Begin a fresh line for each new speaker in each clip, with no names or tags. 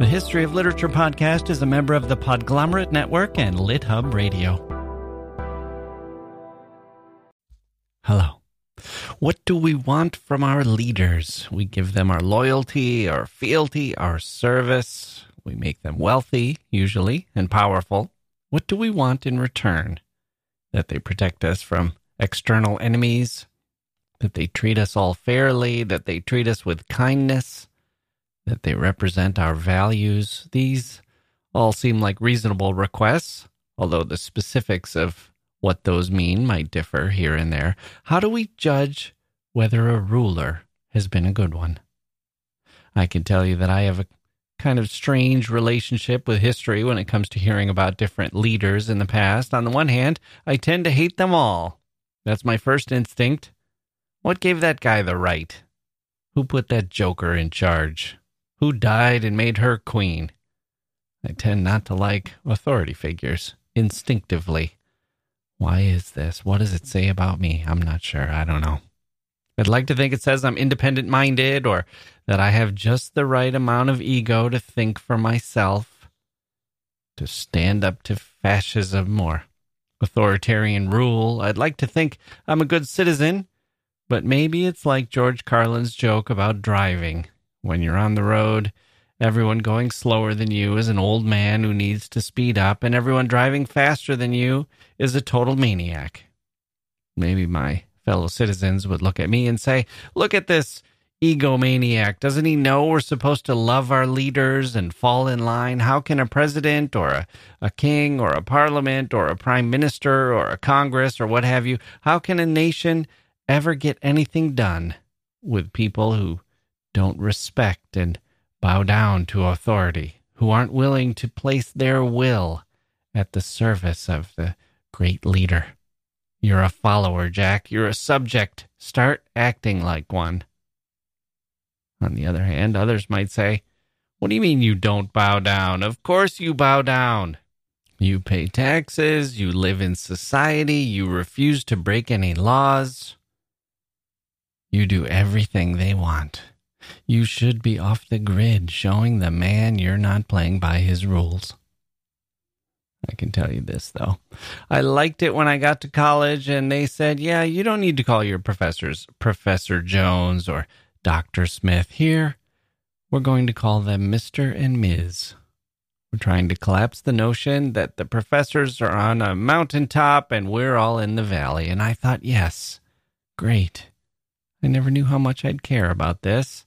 The History of Literature podcast is a member of the Podglomerate Network and LitHub Radio. Hello. What do we want from our leaders? We give them our loyalty, our fealty, our service. We make them wealthy, usually, and powerful. What do we want in return? That they protect us from external enemies, that they treat us all fairly, that they treat us with kindness, that they represent our values. These all seem like reasonable requests, although the specifics of what those mean might differ here and there. How do we judge whether a ruler has been a good one? I can tell you that I have a kind of strange relationship with history when it comes to hearing about different leaders in the past. On the one hand, I tend to hate them all. That's my first instinct. What gave that guy the right? Who put that joker in charge? Who died and made her queen? I tend not to like authority figures instinctively. Why is this? What does it say about me? I'm not sure. I don't know. I'd like to think it says I'm independent minded or that I have just the right amount of ego to think for myself, to stand up to fascism or authoritarian rule. I'd like to think I'm a good citizen, but maybe it's like George Carlin's joke about driving. When you're on the road, everyone going slower than you is an old man who needs to speed up, and everyone driving faster than you is a total maniac. Maybe my fellow citizens would look at me and say, Look at this egomaniac. Doesn't he know we're supposed to love our leaders and fall in line? How can a president or a, a king or a parliament or a prime minister or a congress or what have you, how can a nation ever get anything done with people who don't respect and bow down to authority, who aren't willing to place their will at the service of the great leader. You're a follower, Jacke. You're a subject. Start acting like one. On the other hand, others might say, What do you mean you don't bow down? Of course you bow down. You pay taxes, you live in society, you refuse to break any laws. You do everything they want. You should be off the grid, showing the man you're not playing by his rules. I can tell you this, though. I liked it when I got to college and they said, yeah, you don't need to call your professors Professor Jones or Dr. Smith. Here, we're going to call them Mr. and Ms. We're trying to collapse the notion that the professors are on a mountaintop and we're all in the valley. And I thought, yes, great. I never knew how much I'd care about this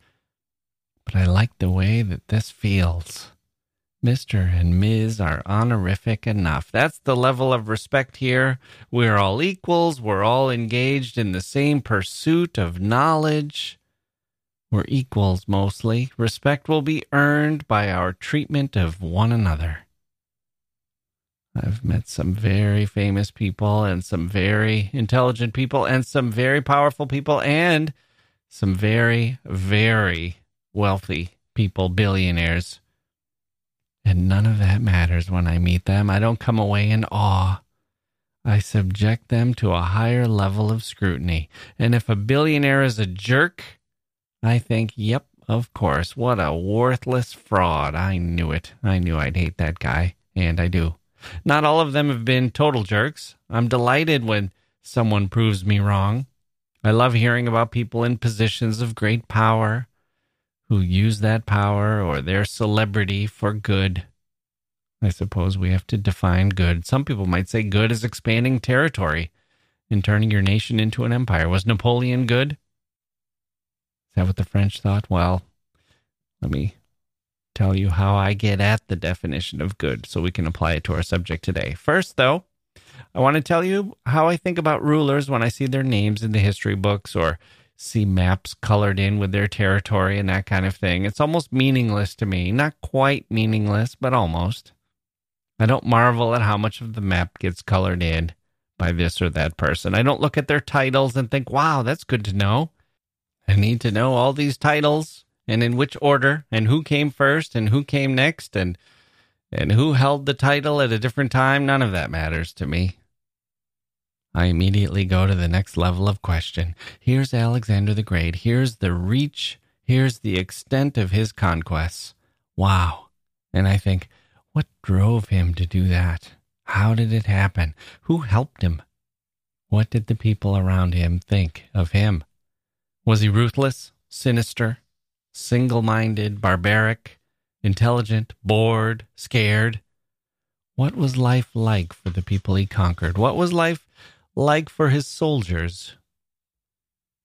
but I like the way that this feels. Mr. and Ms. are honorific enough. That's the level of respect here. We're all equals. We're all engaged in the same pursuit of knowledge. We're equals mostly. Respect will be earned by our treatment of one another. I've met some very famous people and some very intelligent people and some very powerful people and some very, very wealthy people, billionaires. And none of that matters when I meet them. I don't come away in awe. I subject them to a higher level of scrutiny. And if a billionaire is a jerk, I think, yep, of course. What a worthless fraud. I knew it. I knew I'd hate that guy. And I do. Not all of them have been total jerks. I'm delighted when someone proves me wrong. I love hearing about people in positions of great power who use that power or their celebrity for good. I suppose we have to define good. Some people might say good is expanding territory and turning your nation into an empire. Was Napoleon good? Is that what the French thought? Well, let me tell you how I get at the definition of good so we can apply it to our subject today. First, though, I want to tell you how I think about rulers when I see their names in the history books or see maps colored in with their territory and that kind of thing. It's almost meaningless to me. Not quite meaningless, but almost. I don't marvel at how much of the map gets colored in by this or that person. I don't look at their titles and think, wow, that's good to know. I need to know all these titles and in which order and who came first and who came next and and who held the title at a different time. None of that matters to me. I immediately go to the next level of question. Here's Alexander the Great. Here's the reach. Here's the extent of his conquests. Wow. And I think, what drove him to do that? How did it happen? Who helped him? What did the people around him think of him? Was he ruthless, sinister, single minded, barbaric, intelligent, bored, scared? What was life like for the people he conquered? What was life like for his soldiers?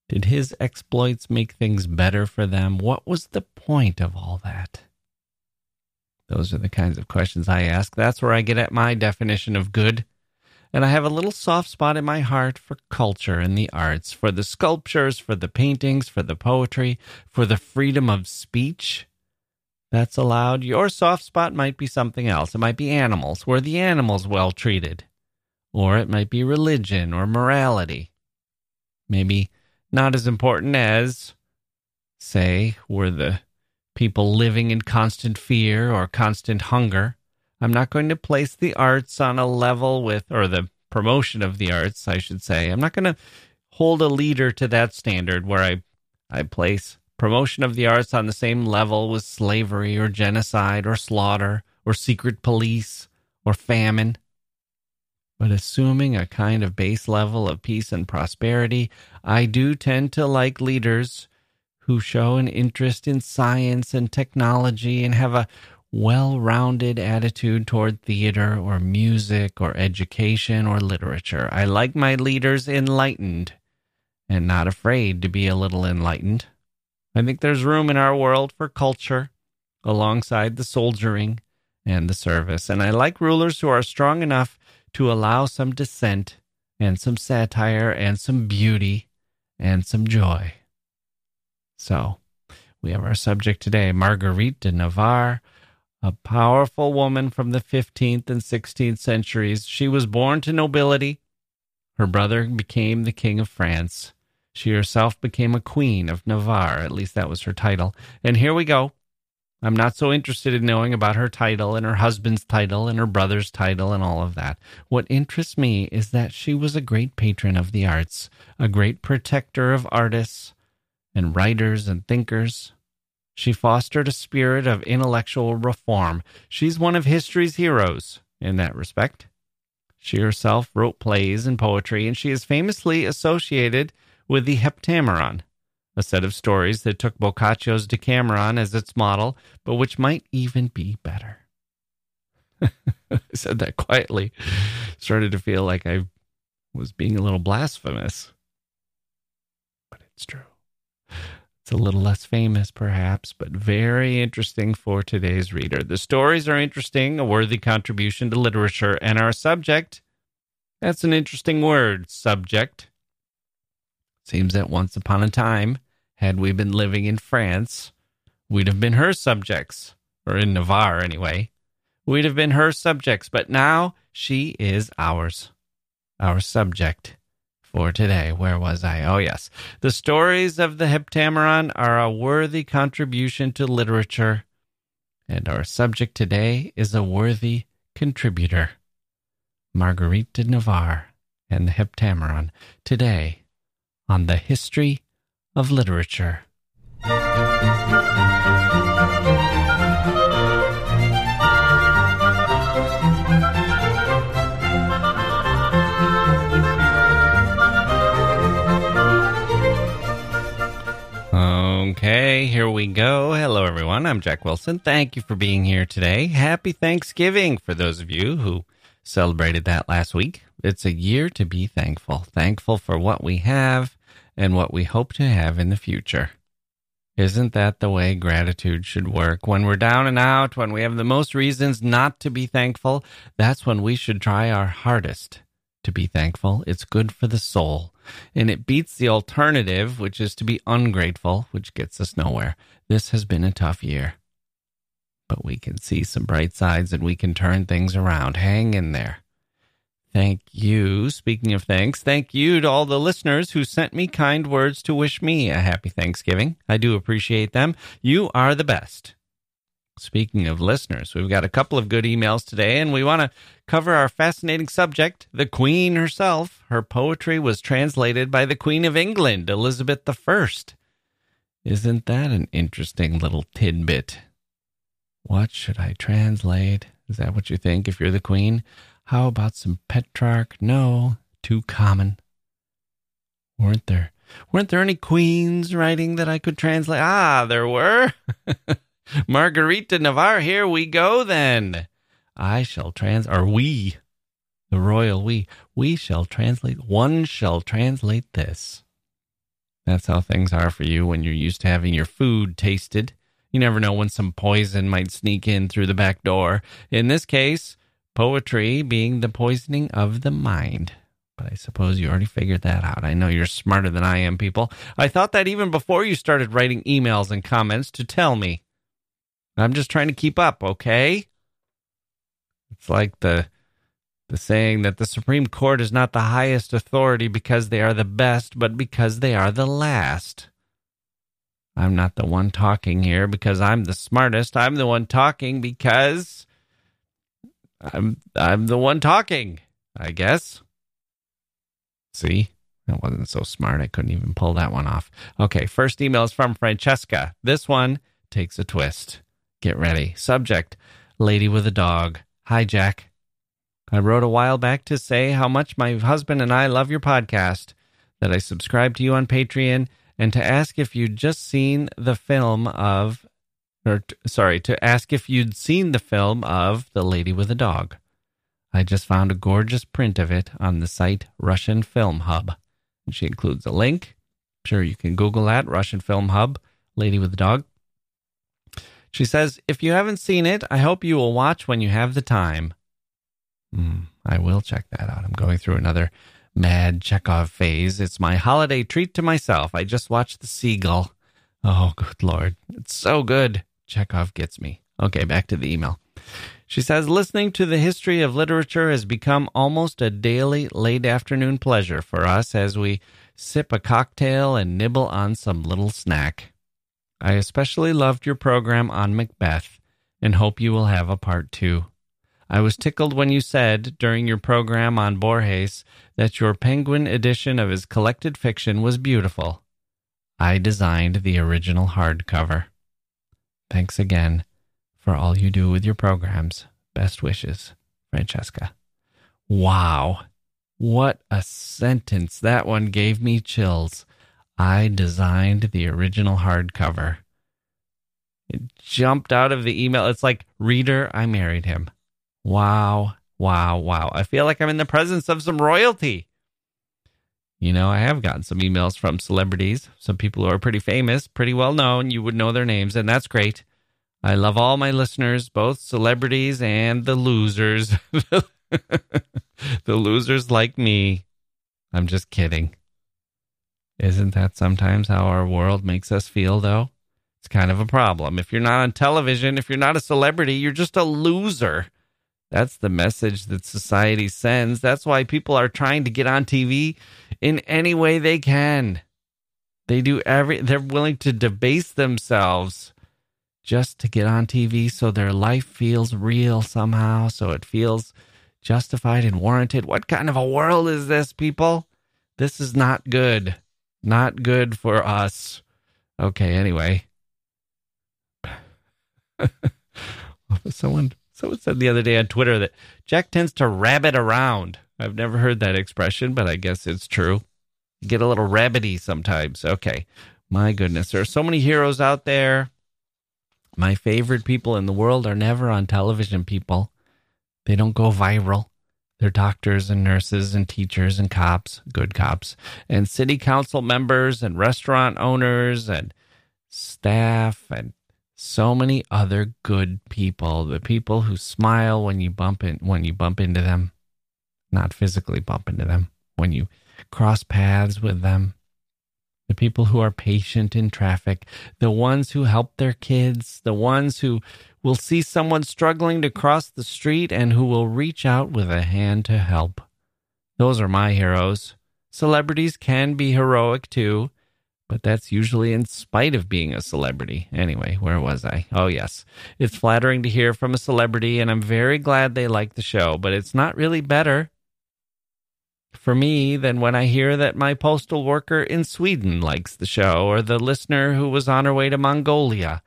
Did his exploits make things better for them? What was the point of all that? Those are the kinds of questions I ask. That's where I get at my definition of good. And I have a little soft spot in my heart for culture and the arts, for the sculptures, for the paintings, for the poetry, for the freedom of speech that's allowed. Your soft spot might be something else. It might be animals. Were the animals well treated? Or it might be religion or morality. Maybe not as important as, say, were the people living in constant fear or constant hunger. I'm not going to place the arts on a level with, or the promotion of the arts, I should say. I'm not going to hold a leader to that standard where I, I place promotion of the arts on the same level with slavery or genocide or slaughter or secret police or famine. But assuming a kind of base level of peace and prosperity, I do tend to like leaders who show an interest in science and technology and have a well rounded attitude toward theater or music or education or literature. I like my leaders enlightened and not afraid to be a little enlightened. I think there's room in our world for culture alongside the soldiering and the service. And I like rulers who are strong enough to allow some dissent and some satire and some beauty and some joy. So, we have our subject today, Marguerite de Navarre, a powerful woman from the 15th and 16th centuries. She was born to nobility. Her brother became the king of France. She herself became a queen of Navarre, at least that was her title. And here we go. I'm not so interested in knowing about her title and her husband's title and her brother's title and all of that. What interests me is that she was a great patron of the arts, a great protector of artists and writers and thinkers. She fostered a spirit of intellectual reform. She's one of history's heroes in that respect. She herself wrote plays and poetry, and she is famously associated with the Heptameron, a set of stories that took Boccaccio's Decameron as its model, but which might even be better. I said that quietly, started to feel like I was being a little blasphemous. But it's true. It's a little less famous, perhaps, but very interesting for today's reader. The stories are interesting, a worthy contribution to literature, and our subject that's an interesting word, subject. Seems that once upon a time, had we been living in France, we'd have been her subjects, or in Navarre anyway. We'd have been her subjects, but now she is ours, our subject for today. Where was I? Oh, yes. The stories of the Heptameron are a worthy contribution to literature, and our subject today is a worthy contributor. Marguerite de Navarre and the Heptameron. Today, on the history of literature. Okay, here we go. Hello, everyone. I'm Jacke Wilson. Thank you for being here today. Happy Thanksgiving for those of you who celebrated that last week. It's a year to be thankful. Thankful for what we have and what we hope to have in the future. Isn't that the way gratitude should work? When we're down and out, when we have the most reasons not to be thankful, that's when we should try our hardest to be thankful. It's good for the soul. And it beats the alternative, which is to be ungrateful, which gets us nowhere. This has been a tough year. But we can see some bright sides and we can turn things around. Hang in there. Thank you. Speaking of thanks, thank you to all the listeners who sent me kind words to wish me a happy Thanksgiving. I do appreciate them. You are the best. Speaking of listeners, we've got a couple of good emails today, and we want to cover our fascinating subject, the Queen herself. Her poetry was translated by the Queen of England, Elizabeth I. Isn't that an interesting little tidbit? What should I translate? Is that what you think if you're the queen? How about some Petrarch? No, too common. Weren't there weren't there any queens writing that I could translate? Ah, there were. Margarita Navarre, here we go then. I shall trans or we, the royal we, we shall translate one shall translate this. That's how things are for you when you're used to having your food tasted. You never know when some poison might sneak in through the back door. In this case, poetry being the poisoning of the mind. But I suppose you already figured that out. I know you're smarter than I am, people. I thought that even before you started writing emails and comments to tell me. I'm just trying to keep up, okay? It's like the the saying that the Supreme Court is not the highest authority because they are the best, but because they are the last. I'm not the one talking here because I'm the smartest. I'm the one talking because I'm I'm the one talking, I guess. See? That wasn't so smart. I couldn't even pull that one off. Okay, first email is from Francesca. This one takes a twist. Get ready. Subject Lady with a dog. Hi, Jacke. I wrote a while back to say how much my husband and I love your podcast, that I subscribe to you on Patreon, and to ask if you'd just seen the film of, or t- sorry, to ask if you'd seen the film of The Lady with a Dog. I just found a gorgeous print of it on the site Russian Film Hub. And she includes a link. I'm sure you can Google that Russian Film Hub, Lady with a Dog. She says, If you haven't seen it, I hope you will watch when you have the time. Mm, I will check that out. I'm going through another mad Chekhov phase. It's my holiday treat to myself. I just watched The Seagull. Oh, good Lord. It's so good. Chekhov gets me. Okay, back to the email. She says, listening to the history of literature has become almost a daily late afternoon pleasure for us as we sip a cocktail and nibble on some little snack. I especially loved your program on Macbeth and hope you will have a part two. I was tickled when you said during your program on Borges that your Penguin edition of his collected fiction was beautiful. I designed the original hardcover. Thanks again for all you do with your programs. Best wishes, Francesca. Wow. What a sentence. That one gave me chills. I designed the original hardcover. It jumped out of the email. It's like, reader, I married him. Wow, wow, wow. I feel like I'm in the presence of some royalty. You know, I have gotten some emails from celebrities, some people who are pretty famous, pretty well known. You would know their names, and that's great. I love all my listeners, both celebrities and the losers. the losers like me. I'm just kidding. Isn't that sometimes how our world makes us feel, though? It's kind of a problem. If you're not on television, if you're not a celebrity, you're just a loser. That's the message that society sends. That's why people are trying to get on TV in any way they can. They do every, they're willing to debase themselves just to get on TV so their life feels real somehow, so it feels justified and warranted. What kind of a world is this, people? This is not good. Not good for us. Okay, anyway. someone someone said the other day on Twitter that Jacke tends to rabbit around. I've never heard that expression, but I guess it's true. Get a little rabbity sometimes. Okay. My goodness, there are so many heroes out there. My favorite people in the world are never on television, people. They don't go viral. They're doctors and nurses and teachers and cops, good cops, and city council members and restaurant owners and staff and so many other good people. The people who smile when you bump in when you bump into them, not physically bump into them, when you cross paths with them. The people who are patient in traffic, the ones who help their kids, the ones who will see someone struggling to cross the street and who will reach out with a hand to help. Those are my heroes. Celebrities can be heroic too, but that's usually in spite of being a celebrity. Anyway, where was I? Oh, yes. It's flattering to hear from a celebrity, and I'm very glad they like the show, but it's not really better for me than when I hear that my postal worker in Sweden likes the show, or the listener who was on her way to Mongolia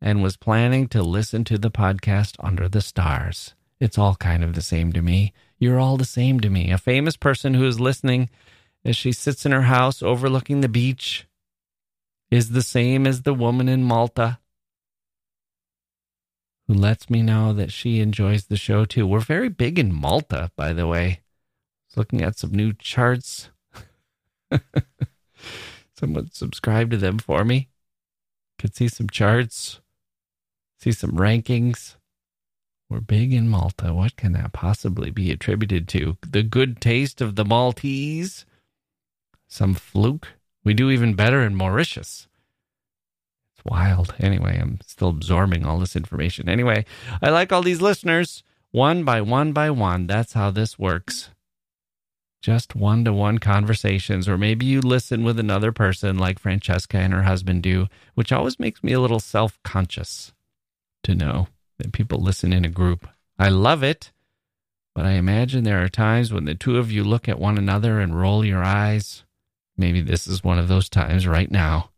and was planning to listen to the podcast under the stars. It's all kind of the same to me. You're all the same to me. A famous person who is listening as she sits in her house overlooking the beach is the same as the woman in Malta who lets me know that she enjoys the show too. We're very big in Malta, by the way. looking at some new charts. Someone subscribe to them for me. Could see some charts, see some rankings. We're big in Malta. What can that possibly be attributed to? The good taste of the Maltese? Some fluke? We do even better in Mauritius. It's wild. Anyway, I'm still absorbing all this information. Anyway, I like all these listeners. One by one by one. That's how this works. Just one to one conversations, or maybe you listen with another person like Francesca and her husband do, which always makes me a little self conscious to know that people listen in a group. I love it, but I imagine there are times when the two of you look at one another and roll your eyes. Maybe this is one of those times right now.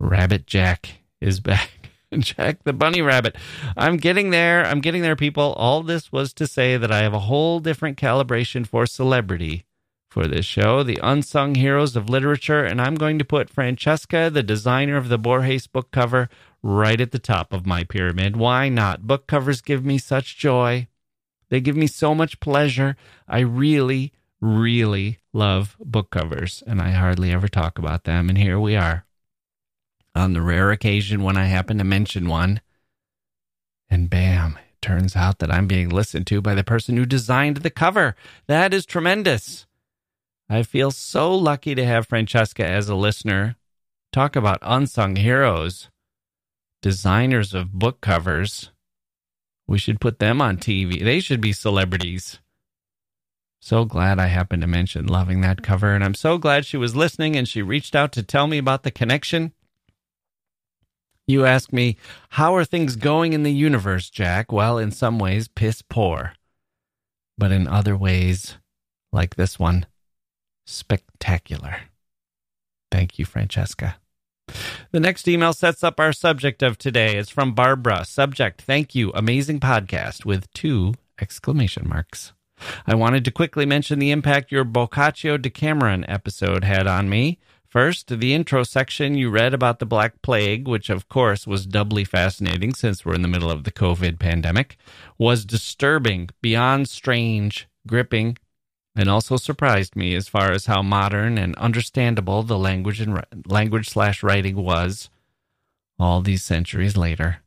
Rabbit Jacke is back. Jacke the bunny rabbit. I'm getting there. I'm getting there, people. All this was to say that I have a whole different calibration for celebrity for this show, the unsung heroes of literature, and I'm going to put Francesca, the designer of the Borges book cover, right at the top of my pyramid. Why not? Book covers give me such joy. They give me so much pleasure. I really, really love book covers, and I hardly ever talk about them. And here we are on the rare occasion when I happen to mention one. And bam, it turns out that I'm being listened to by the person who designed the cover. That is tremendous. I feel so lucky to have Francesca as a listener. Talk about unsung heroes designers of book covers. We should put them on TV. They should be celebrities. So glad I happened to mention loving that mm-hmm. cover, and I'm so glad she was listening and she reached out to tell me about the connection. You ask me, how are things going in the universe, Jacke? Well, in some ways, piss poor. But in other ways, like this one, spectacular. Thank you, Francesca. The next email sets up our subject of today. It's from Barbara. Subject, thank you. Amazing podcast with two exclamation marks. I wanted to quickly mention the impact your Boccaccio Decameron episode had on me. First, the intro section you read about the Black Plague, which of course was doubly fascinating since we're in the middle of the COVID pandemic, was disturbing, beyond strange, gripping, and also surprised me as far as how modern and understandable the language and language slash writing was all these centuries later.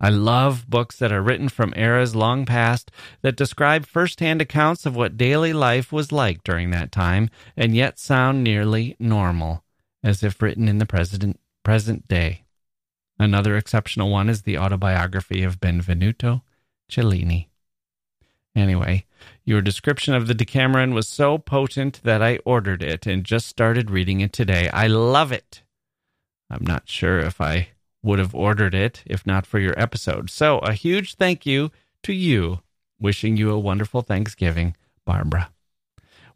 I love books that are written from eras long past that describe firsthand accounts of what daily life was like during that time and yet sound nearly normal, as if written in the present, present day. Another exceptional one is the autobiography of Benvenuto Cellini. Anyway, your description of the Decameron was so potent that I ordered it and just started reading it today. I love it. I'm not sure if I would have ordered it if not for your episode. So, a huge thank you to you. Wishing you a wonderful Thanksgiving, Barbara.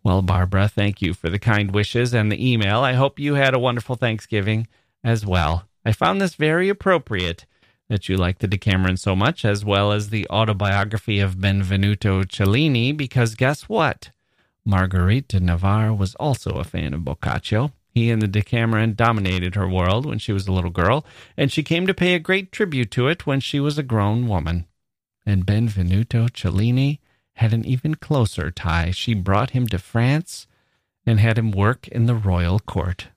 Well, Barbara, thank you for the kind wishes and the email. I hope you had a wonderful Thanksgiving as well. I found this very appropriate that you like the Decameron so much, as well as the autobiography of Benvenuto Cellini, because guess what? Marguerite de Navarre was also a fan of Boccaccio. He and the Decameron dominated her world when she was a little girl, and she came to pay a great tribute to it when she was a grown woman. And Benvenuto Cellini had an even closer tie. She brought him to France and had him work in the royal court.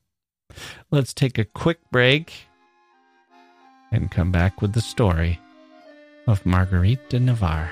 Let's take a quick break and come back with the story of Marguerite de Navarre.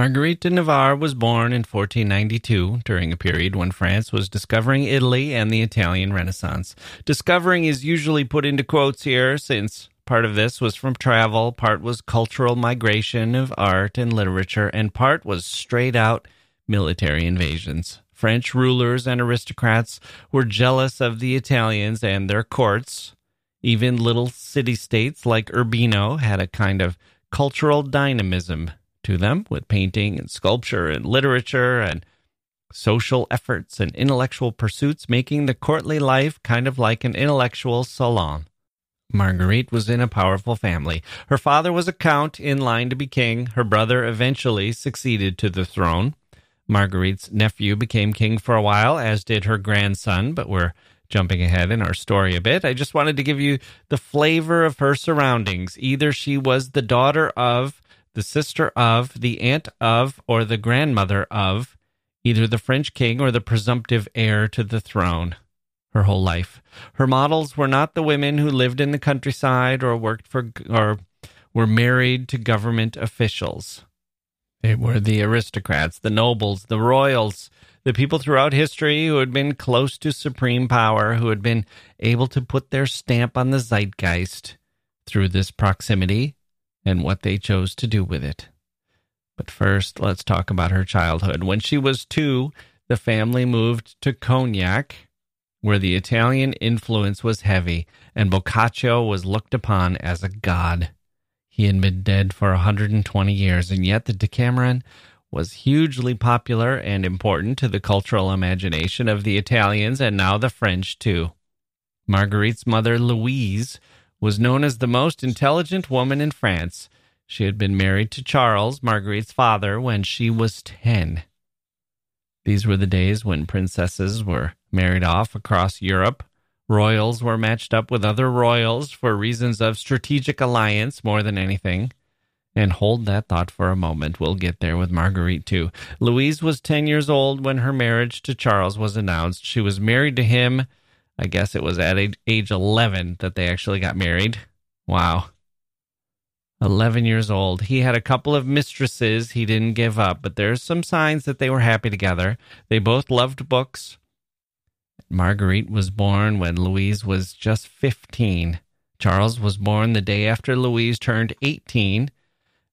Marguerite de Navarre was born in 1492 during a period when France was discovering Italy and the Italian Renaissance. Discovering is usually put into quotes here since part of this was from travel, part was cultural migration of art and literature, and part was straight out military invasions. French rulers and aristocrats were jealous of the Italians and their courts. Even little city states like Urbino had a kind of cultural dynamism to them with painting and sculpture and literature and social efforts and intellectual pursuits, making the courtly life kind of like an intellectual salon. Marguerite was in a powerful family. Her father was a count in line to be king. Her brother eventually succeeded to the throne. Marguerite's nephew became king for a while, as did her grandson, but we're jumping ahead in our story a bit. I just wanted to give you the flavor of her surroundings. Either she was the daughter of the sister of, the aunt of, or the grandmother of either the French king or the presumptive heir to the throne her whole life. Her models were not the women who lived in the countryside or worked for or were married to government officials. They were the aristocrats, the nobles, the royals, the people throughout history who had been close to supreme power, who had been able to put their stamp on the zeitgeist through this proximity and what they chose to do with it. But first, let's talk about her childhood. When she was two, the family moved to Cognac, where the Italian influence was heavy, and Boccaccio was looked upon as a god. He had been dead for 120 years, and yet the Decameron was hugely popular and important to the cultural imagination of the Italians and now the French, too. Marguerite's mother, Louise, was known as the most intelligent woman in France. She had been married to Charles, Marguerite's father, when she was 10. These were the days when princesses were married off across Europe. Royals were matched up with other royals for reasons of strategic alliance more than anything. And hold that thought for a moment. We'll get there with Marguerite too. Louise was 10 years old when her marriage to Charles was announced. She was married to him I guess it was at age 11 that they actually got married. Wow. 11 years old. He had a couple of mistresses he didn't give up, but there's some signs that they were happy together. They both loved books. Marguerite was born when Louise was just 15. Charles was born the day after Louise turned 18,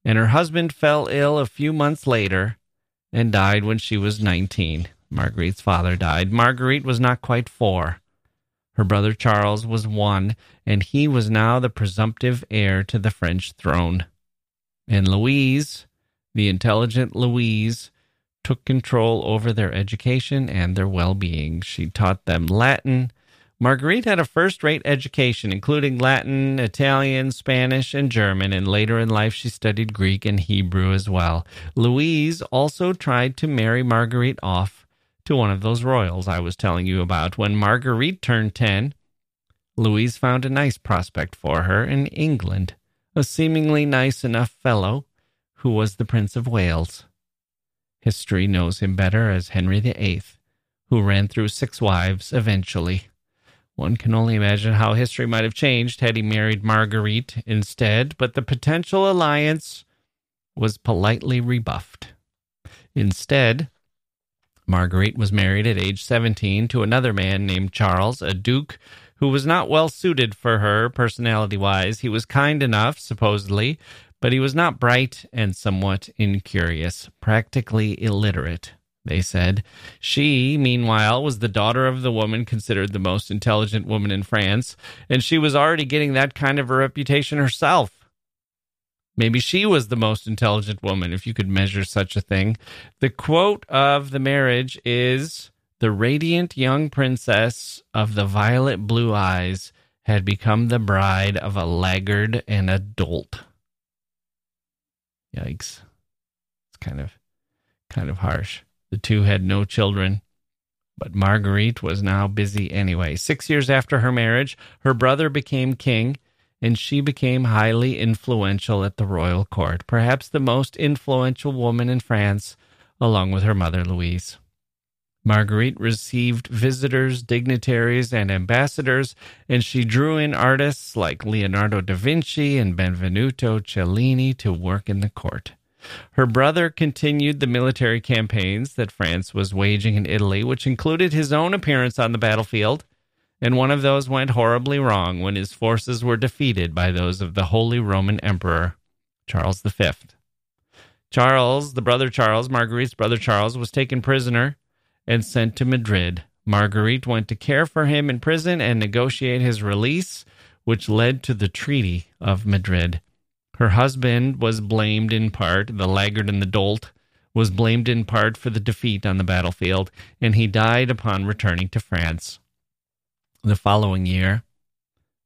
and her husband fell ill a few months later and died when she was 19. Marguerite's father died. Marguerite was not quite four. Her brother Charles was one, and he was now the presumptive heir to the French throne. And Louise, the intelligent Louise, took control over their education and their well being. She taught them Latin. Marguerite had a first rate education, including Latin, Italian, Spanish, and German, and later in life she studied Greek and Hebrew as well. Louise also tried to marry Marguerite off to one of those royals I was telling you about. When Marguerite turned 10, Louise found a nice prospect for her in England, a seemingly nice enough fellow who was the Prince of Wales. History knows him better as Henry VIII, who ran through six wives eventually. One can only imagine how history might have changed had he married Marguerite instead, but the potential alliance was politely rebuffed. Instead, Marguerite was married at age 17 to another man named Charles, a duke who was not well suited for her personality wise. He was kind enough, supposedly, but he was not bright and somewhat incurious, practically illiterate, they said. She, meanwhile, was the daughter of the woman considered the most intelligent woman in France, and she was already getting that kind of a reputation herself. Maybe she was the most intelligent woman, if you could measure such a thing. The quote of the marriage is The radiant young princess of the violet blue eyes had become the bride of a laggard and dolt. Yikes. It's kind of kind of harsh. The two had no children, but Marguerite was now busy anyway. 6 years after her marriage, her brother became king and she became highly influential at the royal court, perhaps the most influential woman in France along with her mother Louise. Marguerite received visitors, dignitaries, and ambassadors, and she drew in artists like Leonardo da Vinci and Benvenuto Cellini to work in the court. Her brother continued the military campaigns that France was waging in Italy, which included his own appearance on the battlefield, and one of those went horribly wrong when his forces were defeated by those of the Holy Roman Emperor, Charles V. Charles, the brother Charles, Marguerite's brother Charles, was taken prisoner and sent to Madrid. Marguerite went to care for him in prison and negotiate his release, which led to the Treaty of Madrid. Her husband was blamed in part, the laggard and the dolt, was blamed in part for the defeat on the battlefield, and he died upon returning to France. The following year,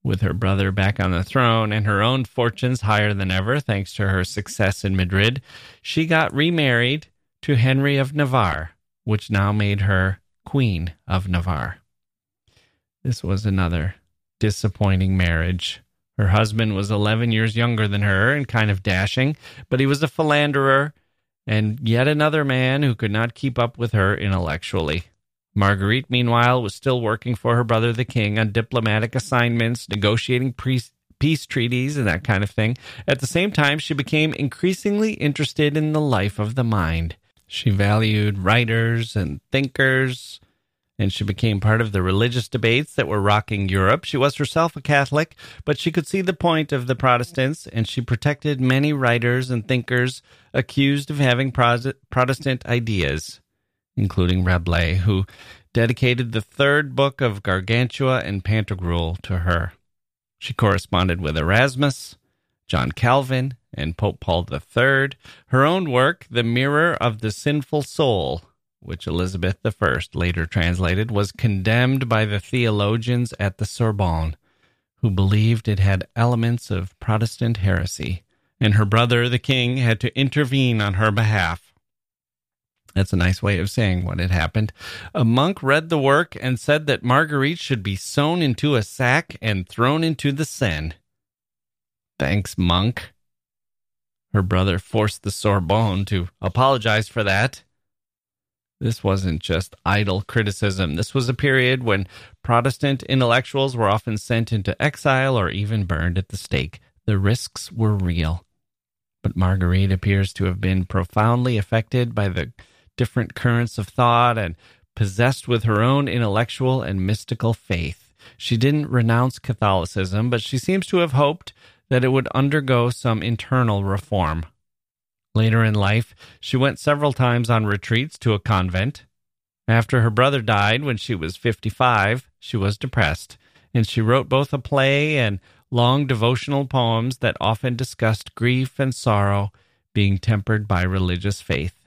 with her brother back on the throne and her own fortunes higher than ever, thanks to her success in Madrid, she got remarried to Henry of Navarre, which now made her Queen of Navarre. This was another disappointing marriage. Her husband was 11 years younger than her and kind of dashing, but he was a philanderer and yet another man who could not keep up with her intellectually. Marguerite, meanwhile, was still working for her brother the king on diplomatic assignments, negotiating peace treaties, and that kind of thing. At the same time, she became increasingly interested in the life of the mind. She valued writers and thinkers, and she became part of the religious debates that were rocking Europe. She was herself a Catholic, but she could see the point of the Protestants, and she protected many writers and thinkers accused of having Protestant ideas, including Rabelais, who dedicated the third book of Gargantua and Pantagruel to her. She corresponded with Erasmus, John Calvin, and Pope Paul III, her own work, The Mirror of the Sinful Soul, which Elizabeth I later translated, was condemned by the theologians at the Sorbonne, who believed it had elements of Protestant heresy, and her brother, the king, had to intervene on her behalf. That's a nice way of saying what had happened. A monk read the work and said that Marguerite should be sewn into a sack and thrown into the Seine. Thanks, monk. Her brother forced the Sorbonne to apologize for that. This wasn't just idle criticism. This was a period when Protestant intellectuals were often sent into exile or even burned at the stake. The risks were real. But Marguerite appears to have been profoundly affected by the different currents of thought and possessed with her own intellectual and mystical faith. She didn't renounce Catholicism, but she seems to have hoped that it would undergo some internal reform. Later in life, she went several times on retreats to a convent. After her brother died when she was 55, she was depressed, and she wrote both a play and long devotional poems that often discussed grief and sorrow being tempered by religious faith.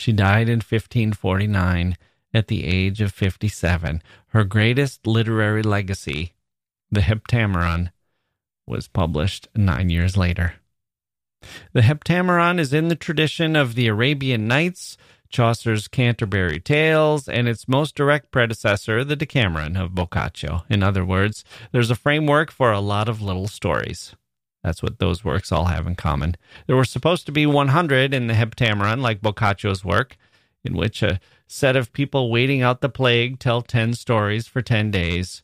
She died in 1549 at the age of 57. Her greatest literary legacy, the Heptameron, was published nine years later. The Heptameron is in the tradition of the Arabian Nights, Chaucer's Canterbury Tales, and its most direct predecessor, the Decameron of Boccaccio. In other words, there's a framework for a lot of little stories. That's what those works all have in common. There were supposed to be 100 in the Heptameron, like Boccaccio's work, in which a set of people waiting out the plague tell 10 stories for 10 days.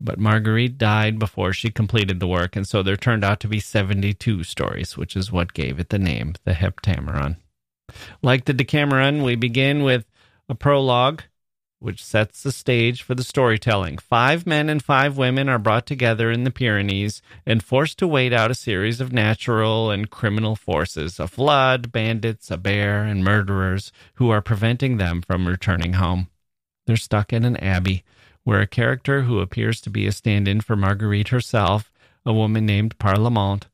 But Marguerite died before she completed the work, and so there turned out to be 72 stories, which is what gave it the name, the Heptameron. Like the Decameron, we begin with a prologue, which sets the stage for the storytelling. Five men and five women are brought together in the Pyrenees and forced to wait out a series of natural and criminal forces a flood, bandits, a bear, and murderers who are preventing them from returning home. They're stuck in an abbey where a character who appears to be a stand in for Marguerite herself, a woman named Parlamente,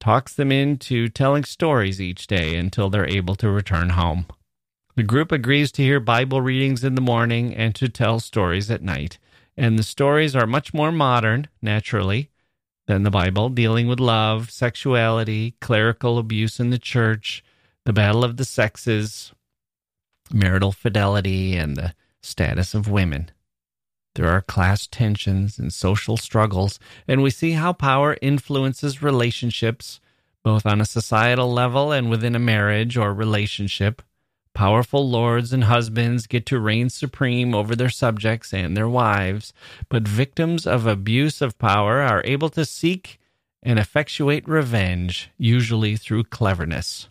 talks them into telling stories each day until they're able to return home. The group agrees to hear Bible readings in the morning and to tell stories at night. And the stories are much more modern, naturally, than the Bible, dealing with love, sexuality, clerical abuse in the church, the battle of the sexes, marital fidelity, and the status of women. There are class tensions and social struggles, and we see how power influences relationships, both on a societal level and within a marriage or relationship. Powerful lords and husbands get to reign supreme over their subjects and their wives, but victims of abuse of power are able to seek and effectuate revenge, usually through cleverness.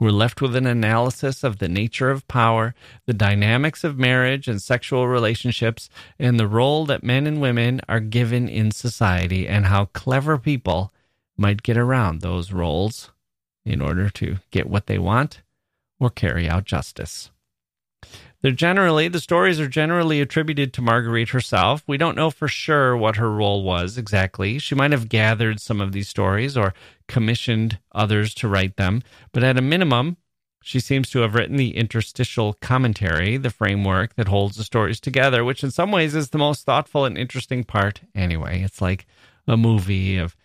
We're left with an analysis of the nature of power, the dynamics of marriage and sexual relationships, and the role that men and women are given in society, and how clever people might get around those roles in order to get what they want or carry out justice. They're generally the stories are generally attributed to Marguerite herself. We don't know for sure what her role was exactly. She might have gathered some of these stories or commissioned others to write them, but at a minimum, she seems to have written the interstitial commentary, the framework that holds the stories together, which in some ways is the most thoughtful and interesting part anyway. It's like a movie of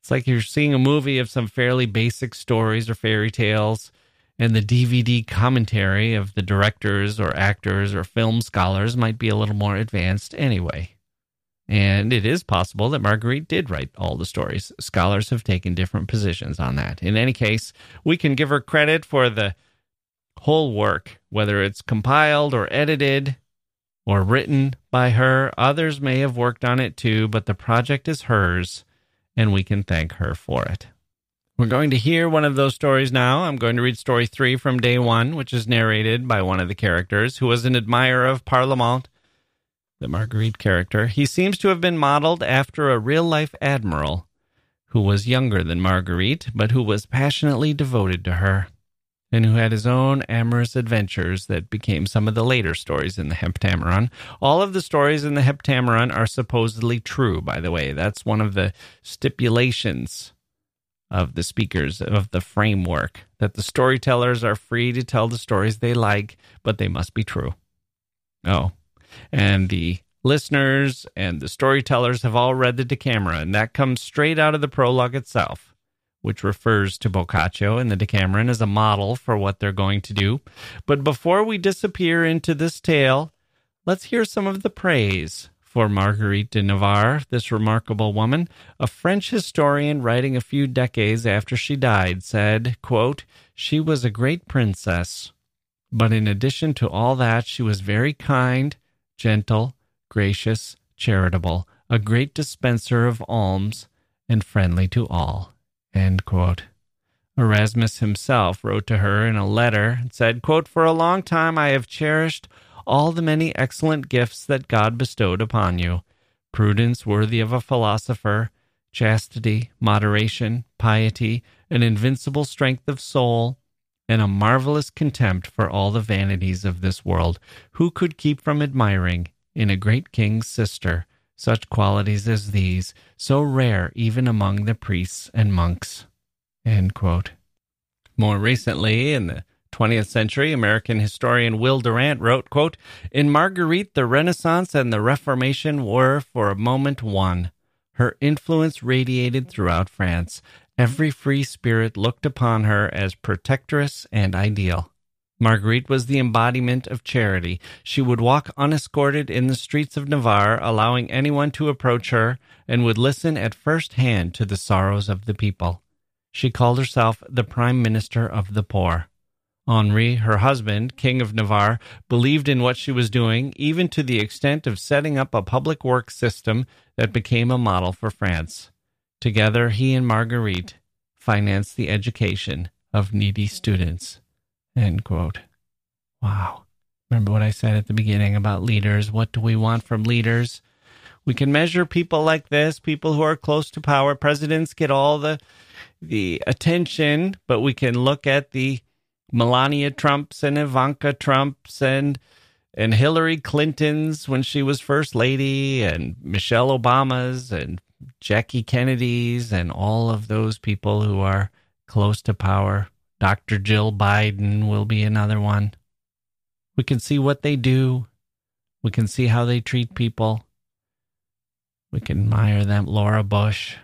it's like you're seeing a movie of some fairly basic stories or fairy tales and the DVD commentary of the directors or actors or film scholars might be a little more advanced anyway. And it is possible that Marguerite did write all the stories. Scholars have taken different positions on that. In any case, we can give her credit for the whole work, whether it's compiled or edited or written by her. Others may have worked on it too, but the project is hers, and we can thank her for it. We're going to hear one of those stories now. I'm going to read story three from day one, which is narrated by one of the characters who was an admirer of Parlamente, the Marguerite character. He seems to have been modeled after a real life admiral who was younger than Marguerite, but who was passionately devoted to her, and who had his own amorous adventures that became some of the later stories in the Heptameron. All of the stories in the Heptameron are supposedly true, by the way. That's one of the stipulations of the speakers of the framework that the storytellers are free to tell the stories they like, but they must be true. Oh, and the listeners and the storytellers have all read the Decameron, and that comes straight out of the prologue itself, which refers to Boccaccio and the Decameron as a model for what they're going to do. But before we disappear into this tale, let's hear some of the praise for Marguerite de Navarre, this remarkable woman, a French historian writing a few decades after she died said, quote, She was a great princess, but in addition to all that, she was very kind, gentle, gracious, charitable, a great dispenser of alms, and friendly to all. Erasmus himself wrote to her in a letter and said, quote, For a long time I have cherished all the many excellent gifts that God bestowed upon you prudence worthy of a philosopher, chastity, moderation, piety, an invincible strength of soul, and a marvelous contempt for all the vanities of this world. Who could keep from admiring, in a great king's sister, such qualities as these, so rare even among the priests and monks? More recently, in the 20th century American historian Will Durant wrote, quote, In Marguerite, the Renaissance and the Reformation were for a moment one. Her influence radiated throughout France. Every free spirit looked upon her as protectress and ideal. Marguerite was the embodiment of charity. She would walk unescorted in the streets of Navarre, allowing anyone to approach her, and would listen at first hand to the sorrows of the people. She called herself the Prime Minister of the Poor. Henri, her husband, King of Navarre, believed in what she was doing, even to the extent of setting up a public works system that became a model for France. Together, he and Marguerite financed the education of needy students. Wow. Remember what I said at the beginning about leaders? What do we want from leaders? We can measure people like this, people who are close to power. Presidents get all the the attention, but we can look at the Melania Trumps and Ivanka Trumps and and Hillary Clinton's when she was first lady and Michelle Obama's and Jackie Kennedy's and all of those people who are close to power. Dr. Jill Biden will be another one. We can see what they do. We can see how they treat people. We can admire them. Laura Bush.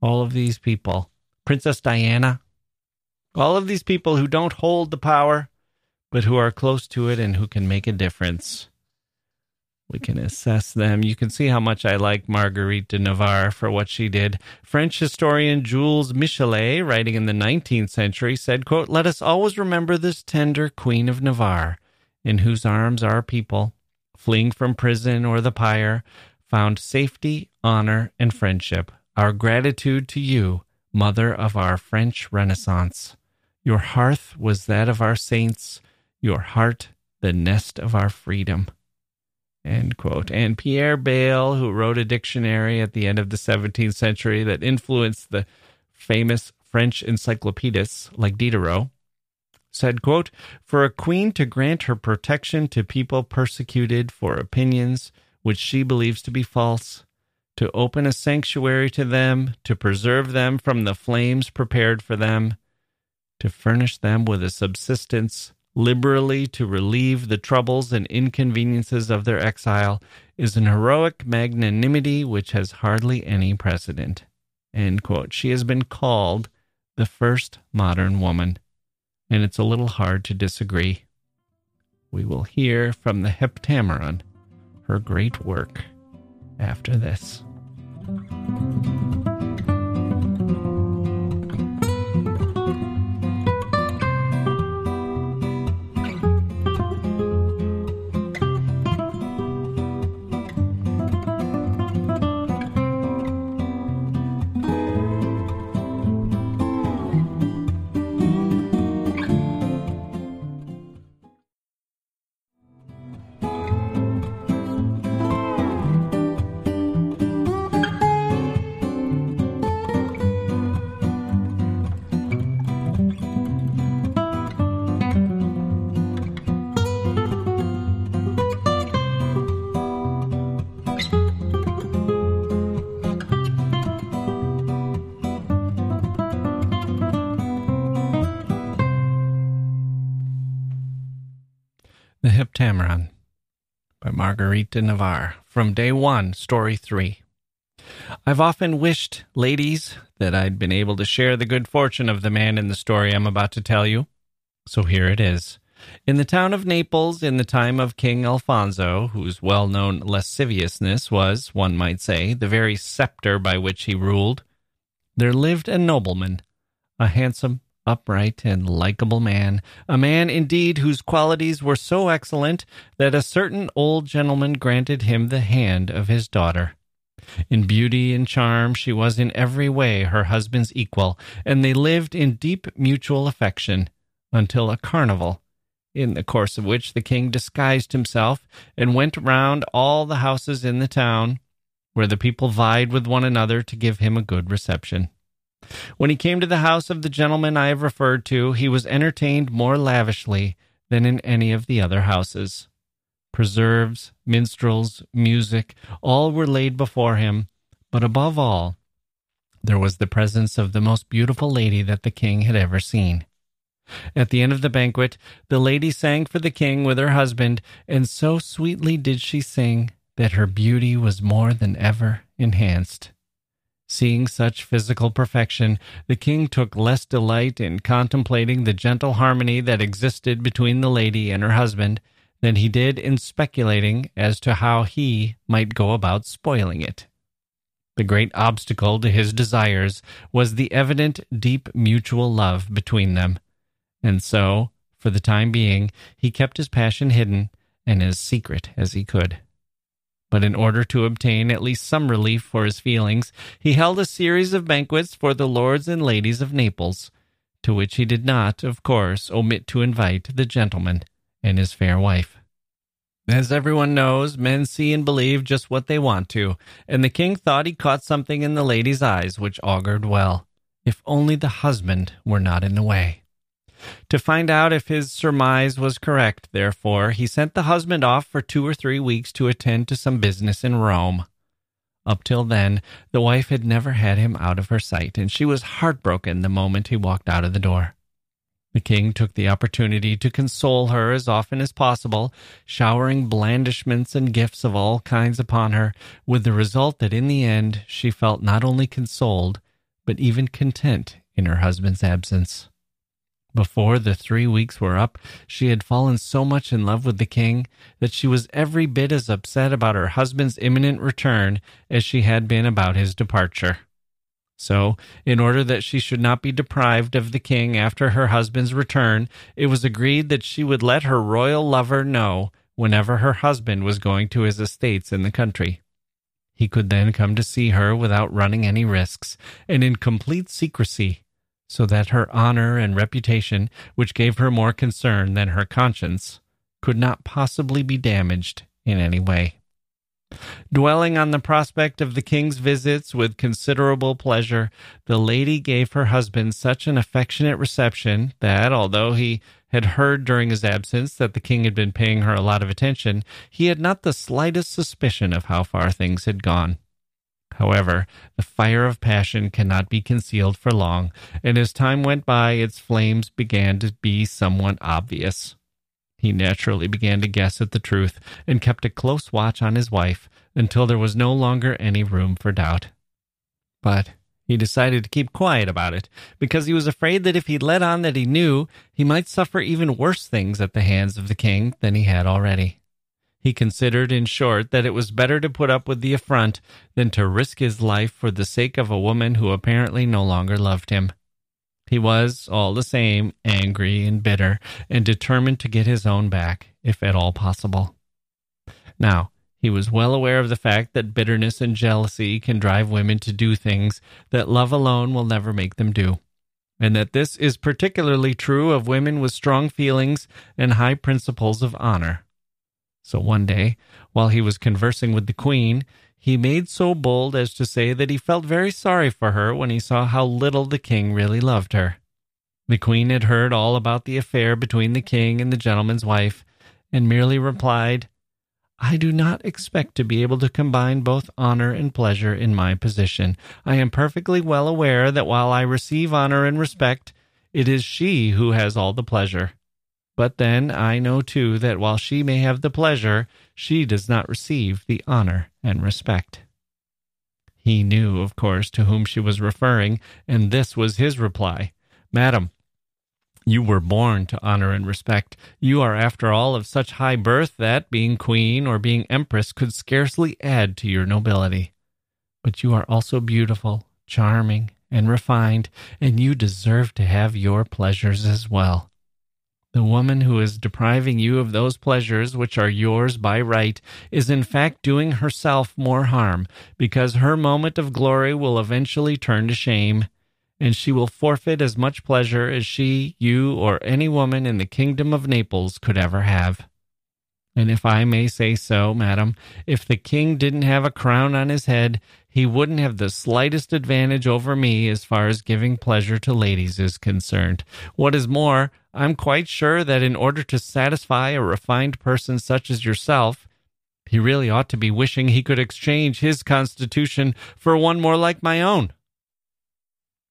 All of these people. Princess Diana. All of these people who don't hold the power, but who are close to it and who can make a difference. We can assess them. You can see how much I like Marguerite de Navarre for what she did. French historian Jules Michelet, writing in the 19th century, said, quote, Let us always remember this tender Queen of Navarre, in whose arms our people, fleeing from prison or the pyre, found safety, honor, and friendship. Our gratitude to you, mother of our French Renaissance. Your hearth was that of our saints, your heart the nest of our freedom. End quote. And Pierre Bayle, who wrote a dictionary at the end of the 17th century that influenced the famous French encyclopedists like Diderot, said, quote, For a queen to grant her protection to people persecuted for opinions which she believes to be false, to open a sanctuary to them, to preserve them from the flames prepared for them, to furnish them with a subsistence liberally to relieve the troubles and inconveniences of their exile is an heroic magnanimity which has hardly any precedent. She has been called the first modern woman, and it's a little hard to disagree. We will hear from the Heptameron, her great work, after this. De Navarre. From day one, story three. I've often wished, ladies, that I'd been able to share the good fortune of the man in the story I'm about to tell you. So here it is. In the town of Naples, in the time of King Alfonso, whose well known lasciviousness was, one might say, the very scepter by which he ruled, there lived a nobleman, a handsome, upright, and likable man, a man indeed whose qualities were so excellent that a certain old gentleman granted him the hand of his daughter. In beauty and charm, she was in every way her husband's equal, and they lived in deep mutual affection until a carnival, in the course of which the king disguised himself and went round all the houses in the town, where the people vied with one another to give him a good reception. When he came to the house of the gentleman I have referred to, he was entertained more lavishly than in any of the other houses. Preserves, minstrels, music, all were laid before him, but above all, there was the presence of the most beautiful lady that the king had ever seen. At the end of the banquet, the lady sang for the king with her husband, and so sweetly did she sing that her beauty was more than ever enhanced. Seeing such physical perfection, the king took less delight in contemplating the gentle harmony that existed between the lady and her husband than he did in speculating as to how he might go about spoiling it. The great obstacle to his desires was the evident deep mutual love between them, and so, for the time being, he kept his passion hidden and as secret as he could. But in order to obtain at least some relief for his feelings, he held a series of banquets for the lords and ladies of Naples, to which he did not, of course, omit to invite the gentleman and his fair wife. As everyone knows, men see and believe just what they want to, and the king thought he caught something in the lady's eyes which augured well, if only the husband were not in the way. To find out if his surmise was correct, therefore, he sent the husband off for two or three weeks to attend to some business in Rome. Up till then, the wife had never had him out of her sight, and she was heartbroken the moment he walked out of the door. The king took the opportunity to console her as often as possible, showering blandishments and gifts of all kinds upon her, with the result that in the end she felt not only consoled, but even content in her husband's absence. Before the three weeks were up, she had fallen so much in love with the king that she was every bit as upset about her husband's imminent return as she had been about his departure. So, in order that she should not be deprived of the king after her husband's return, it was agreed that she would let her royal lover know whenever her husband was going to his estates in the country. He could then come to see her without running any risks, and in complete secrecy, so that her honor and reputation, which gave her more concern than her conscience, could not possibly be damaged in any way. Dwelling on the prospect of the king's visits with considerable pleasure, the lady gave her husband such an affectionate reception that, although he had heard during his absence that the king had been paying her a lot of attention, he had not the slightest suspicion of how far things had gone. However, the fire of passion cannot be concealed for long, and as time went by, its flames began to be somewhat obvious. He naturally began to guess at the truth and kept a close watch on his wife until there was no longer any room for doubt. But he decided to keep quiet about it because he was afraid that if he let on that he knew, he might suffer even worse things at the hands of the king than he had already. He considered, in short, that it was better to put up with the affront than to risk his life for the sake of a woman who apparently no longer loved him. He was, all the same, angry and bitter, and determined to get his own back, if at all possible. Now, he was well aware of the fact that bitterness and jealousy can drive women to do things that love alone will never make them do, and that this is particularly true of women with strong feelings and high principles of honor. So one day, while he was conversing with the queen, he made so bold as to say that he felt very sorry for her when he saw how little the king really loved her. The queen had heard all about the affair between the king and the gentleman's wife, and merely replied, I do not expect to be able to combine both honor and pleasure in my position. I am perfectly well aware that while I receive honor and respect, it is she who has all the pleasure. But then I know too that while she may have the pleasure, she does not receive the honor and respect. He knew, of course, to whom she was referring, and this was his reply Madam, you were born to honor and respect. You are, after all, of such high birth that, being queen or being empress, could scarcely add to your nobility. But you are also beautiful, charming, and refined, and you deserve to have your pleasures as well. The woman who is depriving you of those pleasures which are yours by right is in fact doing herself more harm, because her moment of glory will eventually turn to shame, and she will forfeit as much pleasure as she, you, or any woman in the kingdom of Naples could ever have. And if I may say so, madam, if the king didn't have a crown on his head, he wouldn't have the slightest advantage over me as far as giving pleasure to ladies is concerned. What is more, I'm quite sure that in order to satisfy a refined person such as yourself, he really ought to be wishing he could exchange his constitution for one more like my own.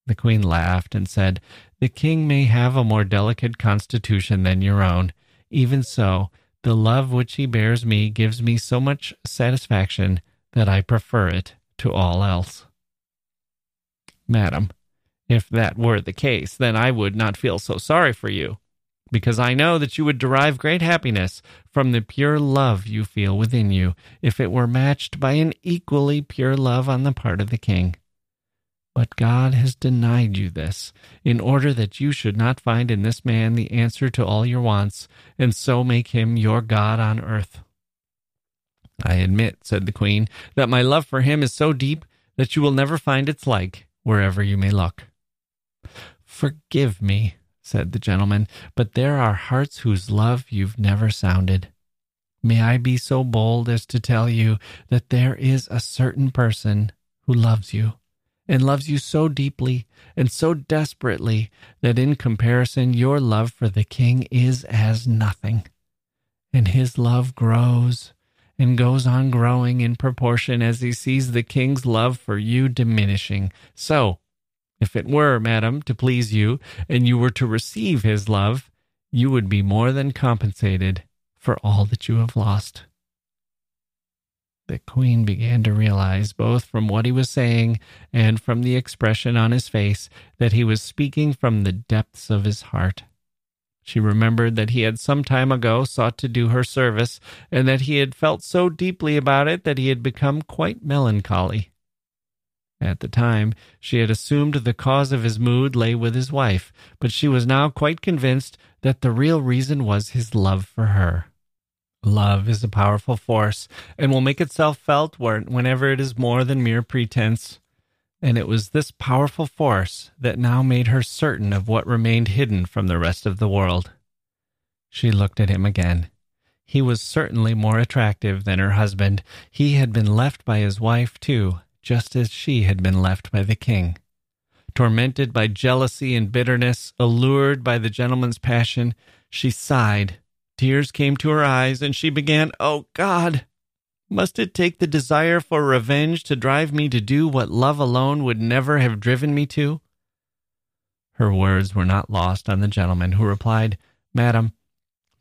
The queen laughed and said, The king may have a more delicate constitution than your own. Even so, the love which he bears me gives me so much satisfaction that I prefer it to all else. Madam, if that were the case, then I would not feel so sorry for you, because I know that you would derive great happiness from the pure love you feel within you, if it were matched by an equally pure love on the part of the king. But God has denied you this, in order that you should not find in this man the answer to all your wants, and so make him your God on earth. I admit, said the queen, that my love for him is so deep that you will never find its like wherever you may look. Forgive me, said the gentleman, but there are hearts whose love you've never sounded. May I be so bold as to tell you that there is a certain person who loves you, and loves you so deeply and so desperately that in comparison your love for the king is as nothing. And his love grows and goes on growing in proportion as he sees the king's love for you diminishing. So, if it were, madam, to please you, and you were to receive his love, you would be more than compensated for all that you have lost. The queen began to realize, both from what he was saying and from the expression on his face, that he was speaking from the depths of his heart. She remembered that he had some time ago sought to do her service, and that he had felt so deeply about it that he had become quite melancholy. At the time, she had assumed the cause of his mood lay with his wife, but she was now quite convinced that the real reason was his love for her. Love is a powerful force and will make itself felt whenever it is more than mere pretense. And it was this powerful force that now made her certain of what remained hidden from the rest of the world. She looked at him again. He was certainly more attractive than her husband. He had been left by his wife, too, just as she had been left by the king. Tormented by jealousy and bitterness, allured by the gentleman's passion, she sighed. Tears came to her eyes, and she began, Oh God! Must it take the desire for revenge to drive me to do what love alone would never have driven me to? Her words were not lost on the gentleman, who replied, Madam,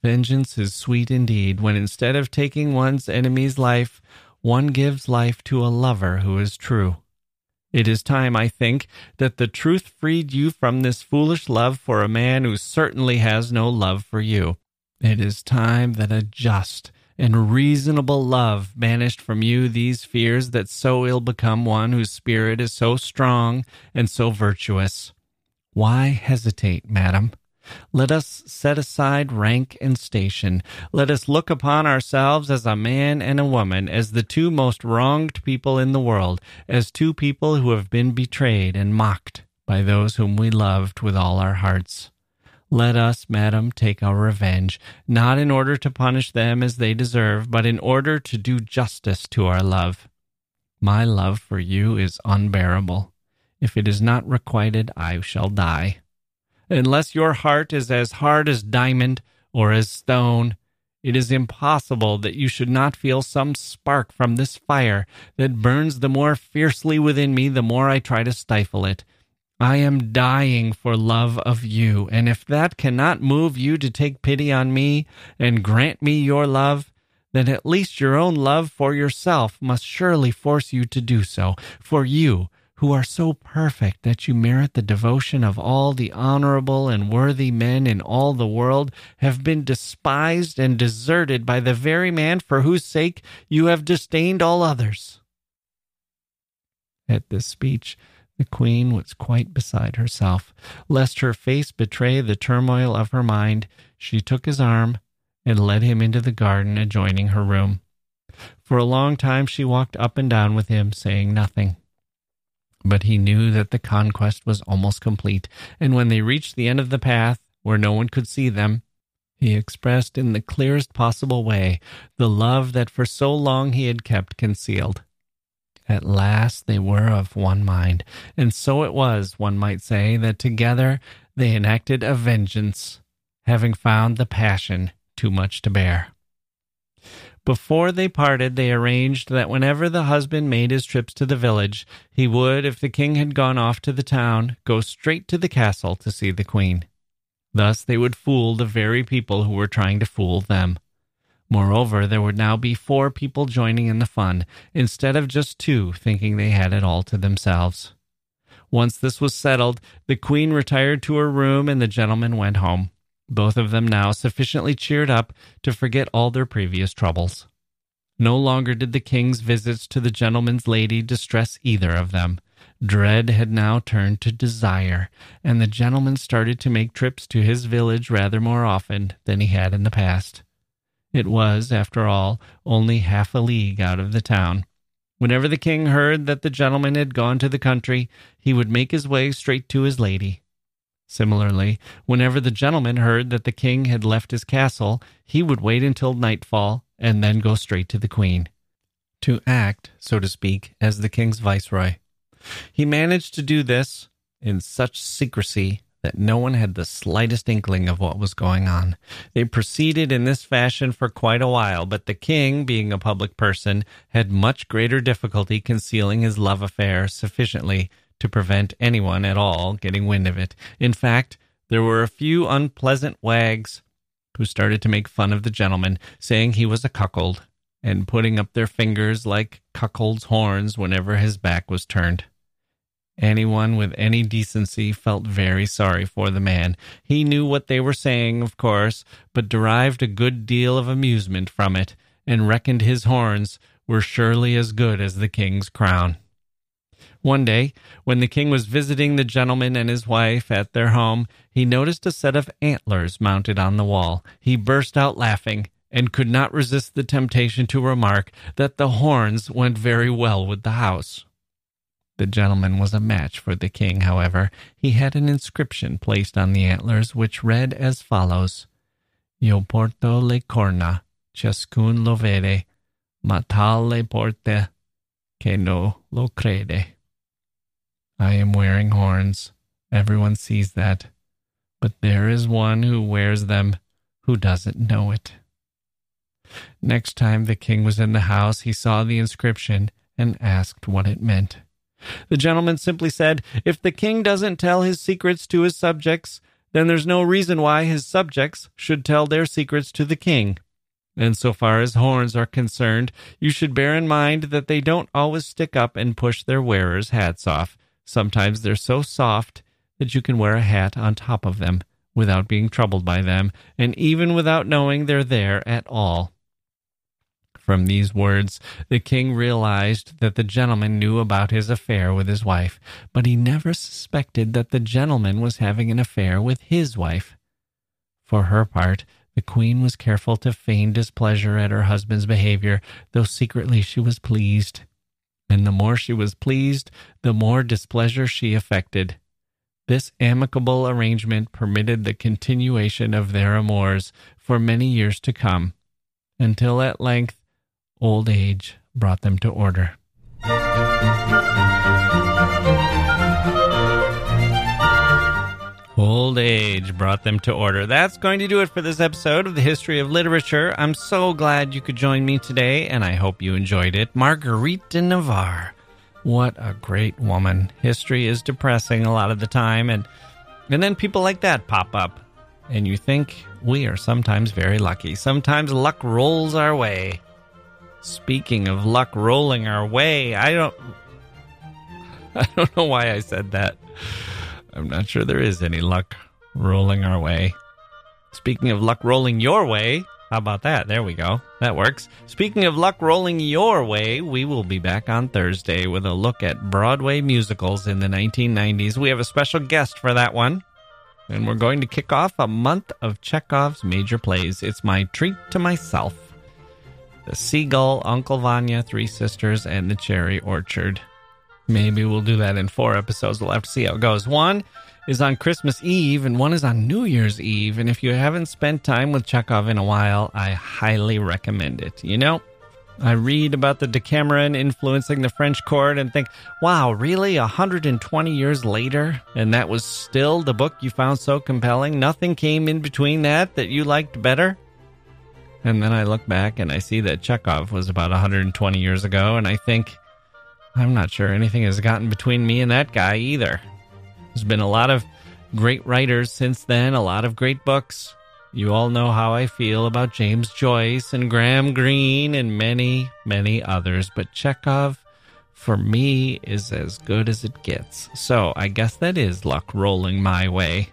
vengeance is sweet indeed when instead of taking one's enemy's life, one gives life to a lover who is true. It is time, I think, that the truth freed you from this foolish love for a man who certainly has no love for you. It is time that a just and reasonable love banished from you these fears that so ill become one whose spirit is so strong and so virtuous. Why hesitate, madam? Let us set aside rank and station. Let us look upon ourselves as a man and a woman, as the two most wronged people in the world, as two people who have been betrayed and mocked by those whom we loved with all our hearts. Let us, madam, take our revenge, not in order to punish them as they deserve, but in order to do justice to our love. My love for you is unbearable. If it is not requited, I shall die unless your heart is as hard as diamond or as stone. It is impossible that you should not feel some spark from this fire that burns the more fiercely within me the more I try to stifle it. I am dying for love of you, and if that cannot move you to take pity on me and grant me your love, then at least your own love for yourself must surely force you to do so. For you, who are so perfect that you merit the devotion of all the honorable and worthy men in all the world, have been despised and deserted by the very man for whose sake you have disdained all others. At this speech, the queen was quite beside herself. Lest her face betray the turmoil of her mind, she took his arm and led him into the garden adjoining her room. For a long time she walked up and down with him, saying nothing. But he knew that the conquest was almost complete, and when they reached the end of the path, where no one could see them, he expressed in the clearest possible way the love that for so long he had kept concealed. At last they were of one mind, and so it was, one might say, that together they enacted a vengeance, having found the passion too much to bear. Before they parted, they arranged that whenever the husband made his trips to the village, he would, if the king had gone off to the town, go straight to the castle to see the queen. Thus they would fool the very people who were trying to fool them. Moreover, there would now be four people joining in the fun, instead of just two thinking they had it all to themselves. Once this was settled, the queen retired to her room and the gentleman went home both of them now sufficiently cheered up to forget all their previous troubles. No longer did the king's visits to the gentleman's lady distress either of them. Dread had now turned to desire, and the gentleman started to make trips to his village rather more often than he had in the past. It was, after all, only half a league out of the town. Whenever the king heard that the gentleman had gone to the country, he would make his way straight to his lady. Similarly, whenever the gentleman heard that the king had left his castle, he would wait until nightfall and then go straight to the queen. To act, so to speak, as the king's viceroy. He managed to do this in such secrecy that no one had the slightest inkling of what was going on. They proceeded in this fashion for quite a while, but the king, being a public person, had much greater difficulty concealing his love affair sufficiently to prevent anyone at all getting wind of it. In fact, there were a few unpleasant wags who started to make fun of the gentleman, saying he was a cuckold, and putting up their fingers like cuckold's horns whenever his back was turned. Anyone with any decency felt very sorry for the man. He knew what they were saying, of course, but derived a good deal of amusement from it, and reckoned his horns were surely as good as the king's crown. One day, when the king was visiting the gentleman and his wife at their home, he noticed a set of antlers mounted on the wall. He burst out laughing and could not resist the temptation to remark that the horns went very well with the house. The gentleman was a match for the king, however. He had an inscription placed on the antlers which read as follows Io porto le corna, ciascun lo vede, ma tal le porte che no lo crede. I am wearing horns. Everyone sees that. But there is one who wears them who doesn't know it. Next time the king was in the house, he saw the inscription and asked what it meant. The gentleman simply said, If the king doesn't tell his secrets to his subjects, then there's no reason why his subjects should tell their secrets to the king. And so far as horns are concerned, you should bear in mind that they don't always stick up and push their wearers' hats off. Sometimes they're so soft that you can wear a hat on top of them without being troubled by them, and even without knowing they're there at all. From these words, the king realized that the gentleman knew about his affair with his wife, but he never suspected that the gentleman was having an affair with his wife. For her part, the queen was careful to feign displeasure at her husband's behavior, though secretly she was pleased. And the more she was pleased, the more displeasure she affected. This amicable arrangement permitted the continuation of their amours for many years to come, until at length Old age brought them to order. Old age brought them to order. That's going to do it for this episode of the History of Literature. I'm so glad you could join me today, and I hope you enjoyed it. Marguerite de Navarre. What a great woman. History is depressing a lot of the time, and, and then people like that pop up. And you think we are sometimes very lucky. Sometimes luck rolls our way. Speaking of luck rolling our way, I don't I don't know why I said that. I'm not sure there is any luck rolling our way. Speaking of luck rolling your way, how about that? There we go. That works. Speaking of luck rolling your way, we will be back on Thursday with a look at Broadway musicals in the 1990s. We have a special guest for that one. And we're going to kick off a month of Chekhov's major plays. It's my treat to myself. The Seagull, Uncle Vanya, Three Sisters, and The Cherry Orchard. Maybe we'll do that in four episodes. We'll have to see how it goes. One is on Christmas Eve, and one is on New Year's Eve. And if you haven't spent time with Chekhov in a while, I highly recommend it. You know, I read about the Decameron influencing the French court and think, wow, really? 120 years later? And that was still the book you found so compelling? Nothing came in between that that you liked better? And then I look back and I see that Chekhov was about 120 years ago, and I think, I'm not sure anything has gotten between me and that guy either. There's been a lot of great writers since then, a lot of great books. You all know how I feel about James Joyce and Graham Greene and many, many others, but Chekhov, for me, is as good as it gets. So I guess that is luck rolling my way.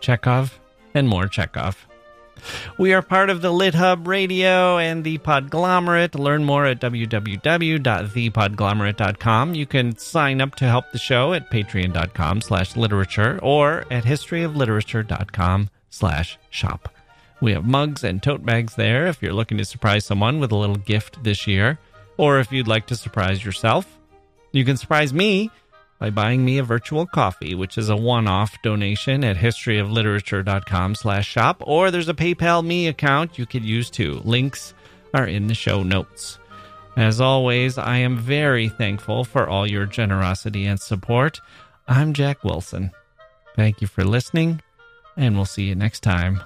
Chekhov and more Chekhov. We are part of the LitHub Radio and the Podglomerate. Learn more at www.thepodglomerate.com. You can sign up to help the show at patreon.com slash literature or at historyofliterature.com slash shop. We have mugs and tote bags there if you're looking to surprise someone with a little gift this year, or if you'd like to surprise yourself. You can surprise me by buying me a virtual coffee, which is a one-off donation at historyofliterature.com slash shop, or there's a PayPal me account you could use too. Links are in the show notes. As always, I am very thankful for all your generosity and support. I'm Jacke Wilson. Thank you for listening, and we'll see you next time.